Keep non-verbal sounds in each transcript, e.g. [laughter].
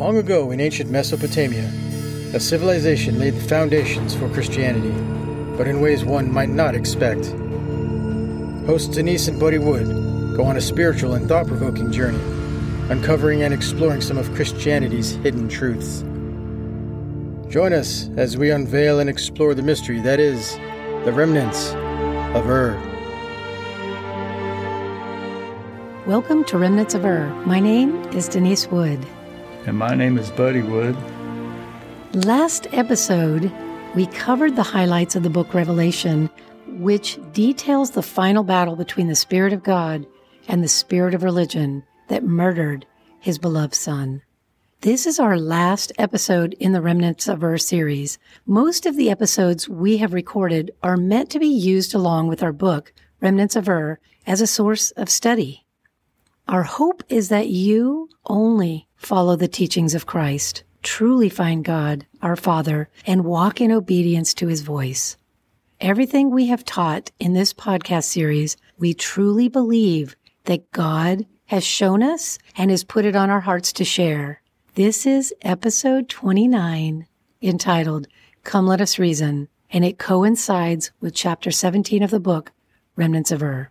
Long ago in ancient Mesopotamia, a civilization laid the foundations for Christianity, but in ways one might not expect. Hosts Denise and Buddy Wood go on a spiritual and thought provoking journey, uncovering and exploring some of Christianity's hidden truths. Join us as we unveil and explore the mystery that is the remnants of Ur. Welcome to Remnants of Ur. My name is Denise Wood. And my name is Buddy Wood. Last episode, we covered the highlights of the book Revelation, which details the final battle between the Spirit of God and the Spirit of religion that murdered his beloved Son. This is our last episode in the Remnants of Ur series. Most of the episodes we have recorded are meant to be used along with our book, Remnants of Ur, as a source of study. Our hope is that you only follow the teachings of Christ, truly find God, our Father, and walk in obedience to his voice. Everything we have taught in this podcast series, we truly believe that God has shown us and has put it on our hearts to share. This is episode 29 entitled Come Let Us Reason, and it coincides with chapter 17 of the book, Remnants of Ur.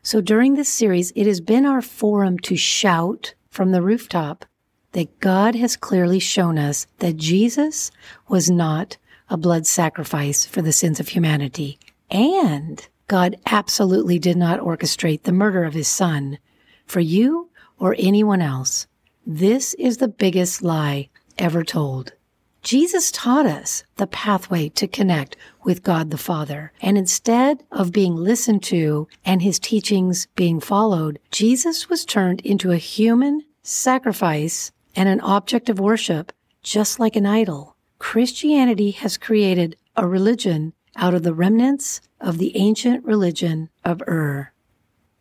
So during this series, it has been our forum to shout from the rooftop that God has clearly shown us that Jesus was not a blood sacrifice for the sins of humanity. And God absolutely did not orchestrate the murder of his son for you or anyone else. This is the biggest lie ever told. Jesus taught us the pathway to connect with God the Father. And instead of being listened to and his teachings being followed, Jesus was turned into a human sacrifice and an object of worship, just like an idol. Christianity has created a religion out of the remnants of the ancient religion of Ur.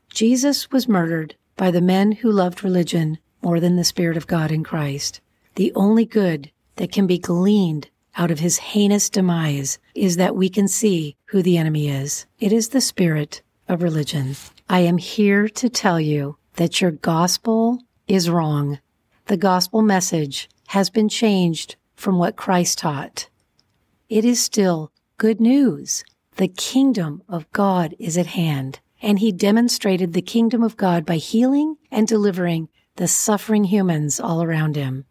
Jesus was murdered by the men who loved religion more than the Spirit of God in Christ. The only good that can be gleaned out of his heinous demise is that we can see who the enemy is. It is the spirit of religion. I am here to tell you that your gospel is wrong. The gospel message has been changed from what Christ taught. It is still good news. The kingdom of God is at hand, and he demonstrated the kingdom of God by healing and delivering the suffering humans all around him.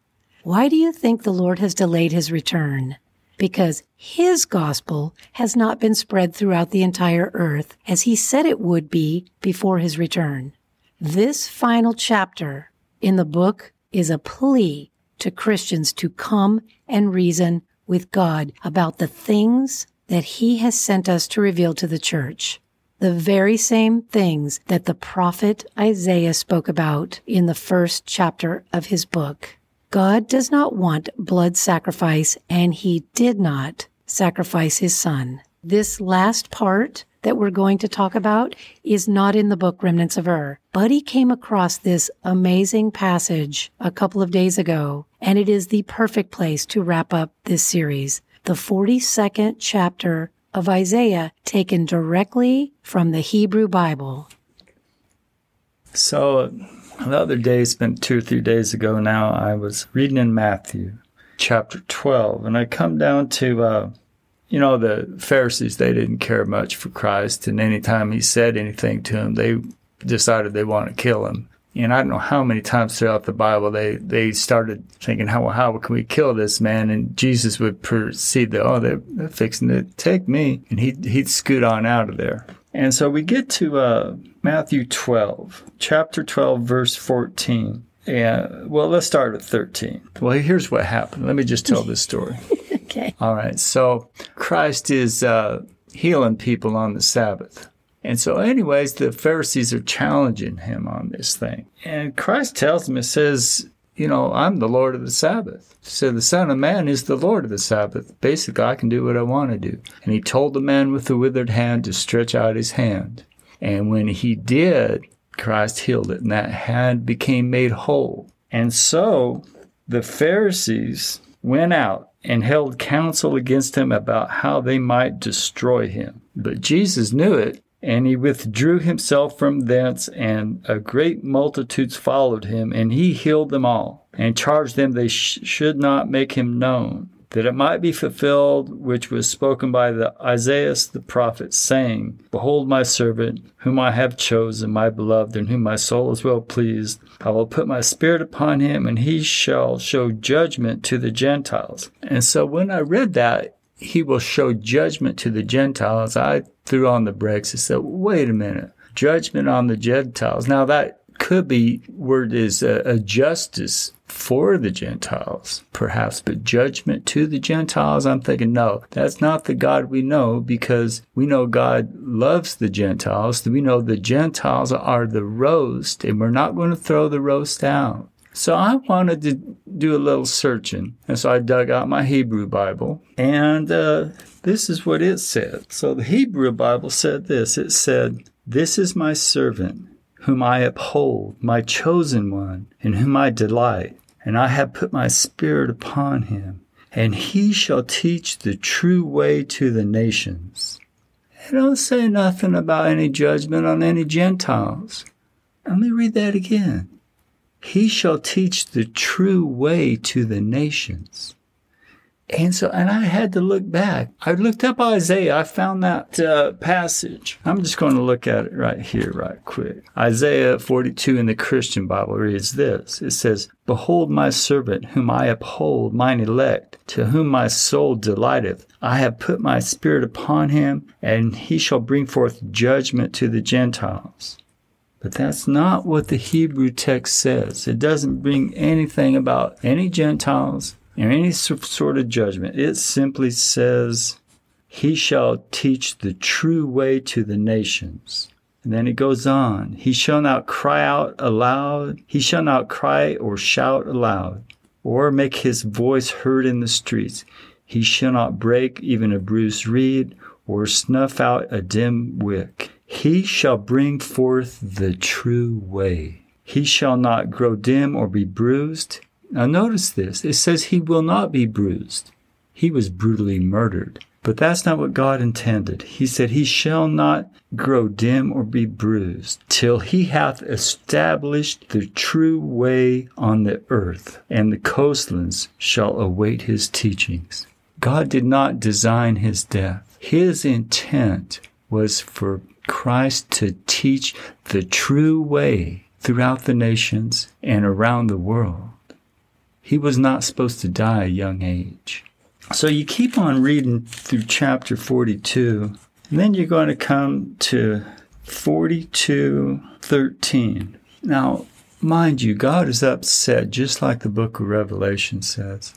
Why do you think the Lord has delayed his return? Because his gospel has not been spread throughout the entire earth as he said it would be before his return. This final chapter in the book is a plea to Christians to come and reason with God about the things that he has sent us to reveal to the church. The very same things that the prophet Isaiah spoke about in the first chapter of his book. God does not want blood sacrifice, and he did not sacrifice his son. This last part that we're going to talk about is not in the book Remnants of Ur. Buddy came across this amazing passage a couple of days ago, and it is the perfect place to wrap up this series. The 42nd chapter of Isaiah, taken directly from the Hebrew Bible. So, the other day, it's two or three days ago now, I was reading in Matthew chapter 12, and I come down to, uh, you know, the Pharisees, they didn't care much for Christ, and anytime he said anything to them, they decided they want to kill him. And I don't know how many times throughout the Bible they, they started thinking, how, how can we kill this man? And Jesus would proceed that, oh, they're, they're fixing to take me. And he'd, he'd scoot on out of there. And so we get to uh, Matthew 12, chapter 12, verse 14. And well, let's start with 13. Well, here's what happened. Let me just tell this story. [laughs] okay. All right. So Christ is uh, healing people on the Sabbath. And so, anyways, the Pharisees are challenging him on this thing. And Christ tells them, it says, you know, I'm the Lord of the Sabbath. So the Son of Man is the Lord of the Sabbath. Basically, I can do what I want to do. And he told the man with the withered hand to stretch out his hand. And when he did, Christ healed it, and that hand became made whole. And so the Pharisees went out and held counsel against him about how they might destroy him. But Jesus knew it, and he withdrew himself from thence, and a great multitudes followed him, and he healed them all. and charged them they sh- should not make him known, that it might be fulfilled which was spoken by the Isaiah the prophet, saying, Behold my servant, whom I have chosen, my beloved, in whom my soul is well pleased. I will put my spirit upon him, and he shall show judgment to the Gentiles. And so when I read that, he will show judgment to the Gentiles. I threw on the brakes and said, wait a minute. Judgment on the Gentiles. Now that could be word is a, a justice for the Gentiles, perhaps, but judgment to the Gentiles, I'm thinking, no, that's not the God we know because we know God loves the Gentiles. We know the Gentiles are the roast and we're not going to throw the roast out. So I wanted to do a little searching. And so I dug out my Hebrew Bible and uh, this is what it said. So the Hebrew Bible said this. It said, this is my servant whom I uphold, my chosen one, in whom I delight and I have put my spirit upon him, and he shall teach the true way to the nations. It don't say nothing about any judgment on any Gentiles. Let me read that again. He shall teach the true way to the nations. And so, and I had to look back. I looked up Isaiah. I found that uh, passage. I'm just going to look at it right here, right quick. Isaiah 42 in the Christian Bible reads this. It says, Behold my servant, whom I uphold, mine elect, to whom my soul delighteth. I have put my spirit upon him, and he shall bring forth judgment to the Gentiles. But that's not what the Hebrew text says. It doesn't bring anything about any Gentiles or any sort of judgment. It simply says, He shall teach the true way to the nations. And then it goes on, He shall not cry out aloud, He shall not cry or shout aloud, or make His voice heard in the streets. He shall not break even a bruised reed, or snuff out a dim wick. He shall bring forth the true way. He shall not grow dim or be bruised. Now notice this. It says he will not be bruised. He was brutally murdered. But that's not what God intended. He said, He shall not grow dim or be bruised till he hath established the true way on the earth, and the coastlands shall await his teachings. God did not design his death. His intent was for Christ to teach the true way throughout the nations and around the world. He was not supposed to die a young age. So you keep on reading through chapter 42, and then you're going to come to 42:13. Now, mind you, God is upset just like the book of Revelation says.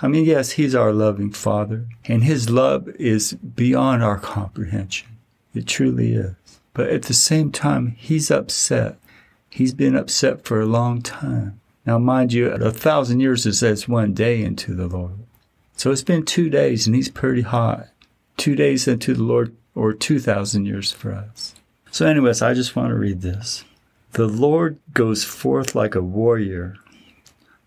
I mean, yes, he's our loving father, and his love is beyond our comprehension. It truly is. But at the same time, he's upset. He's been upset for a long time. Now, mind you, a thousand years is as one day into the Lord. So it's been two days and he's pretty hot. Two days into the Lord, or 2,000 years for us. So, anyways, I just want to read this. The Lord goes forth like a warrior.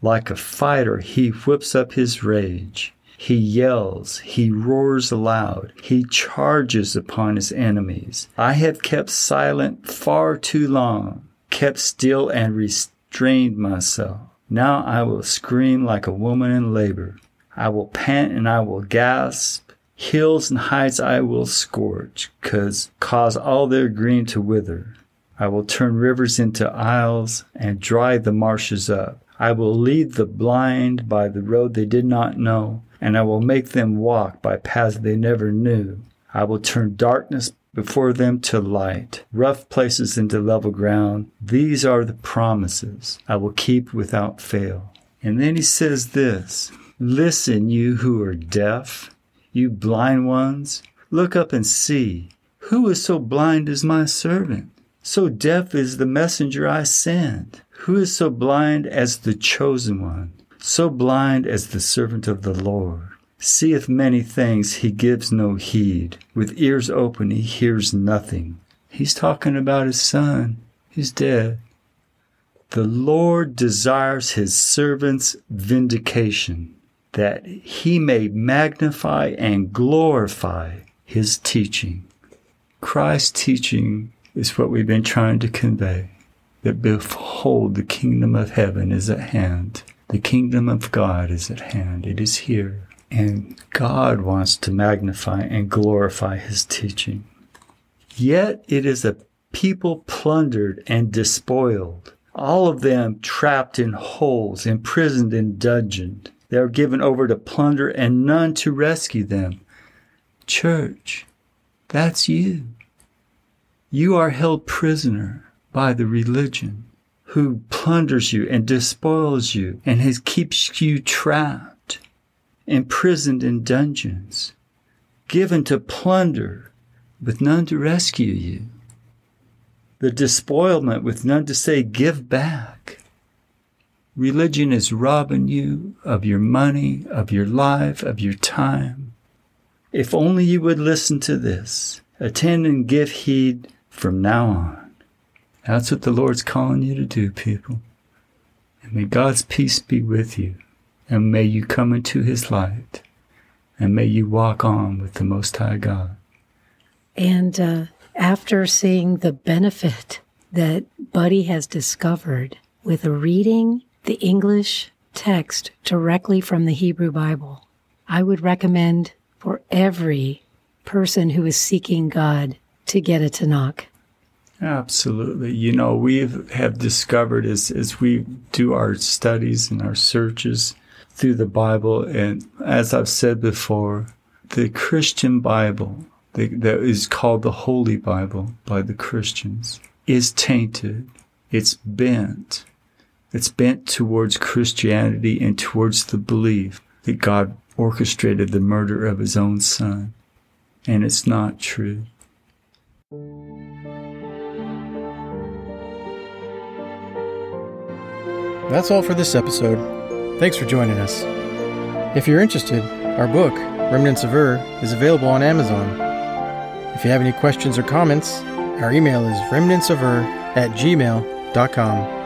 Like a fighter, he whips up his rage. He yells, he roars aloud, he charges upon his enemies. I have kept silent far too long, kept still and restrained myself. Now I will scream like a woman in labor. I will pant and I will gasp. Hills and heights I will scorch, cause cause all their green to wither. I will turn rivers into isles and dry the marshes up. I will lead the blind by the road they did not know, and I will make them walk by paths they never knew. I will turn darkness before them to light, rough places into level ground. These are the promises I will keep without fail. And then he says this Listen, you who are deaf, you blind ones, look up and see. Who is so blind as my servant? So deaf is the messenger I send. Who is so blind as the chosen one? So blind as the servant of the Lord? seeth many things, he gives no heed. With ears open, he hears nothing. He's talking about his son. He's dead. The Lord desires his servant's vindication, that he may magnify and glorify his teaching. Christ's teaching is what we've been trying to convey that behold, the kingdom of heaven is at hand. The kingdom of God is at hand. It is here. And God wants to magnify and glorify his teaching. Yet it is a people plundered and despoiled, all of them trapped in holes, imprisoned in dungeons. They are given over to plunder and none to rescue them. Church, that's you. You are held prisoner by the religion who plunders you and despoils you and has keeps you trapped, imprisoned in dungeons, given to plunder with none to rescue you. The despoilment with none to say, give back. Religion is robbing you of your money, of your life, of your time. If only you would listen to this, attend and give heed from now on. That's what the Lord's calling you to do, people. And may God's peace be with you. And may you come into his light. And may you walk on with the Most High God. And uh, after seeing the benefit that Buddy has discovered with reading the English text directly from the Hebrew Bible. I would recommend for every person who is seeking God to get a Tanakh. Absolutely. You know, we have discovered as, as we do our studies and our searches through the Bible, and as I've said before, the Christian Bible, the, that is called the Holy Bible by the Christians, is tainted. It's bent it's bent towards Christianity and towards the belief that God orchestrated the murder of his own son. And it's not true. That's all for this episode. Thanks for joining us. If you're interested, our book, Remnants of Ur, is available on Amazon. If you have any questions or comments, our email is remnantsofur at gmail.com.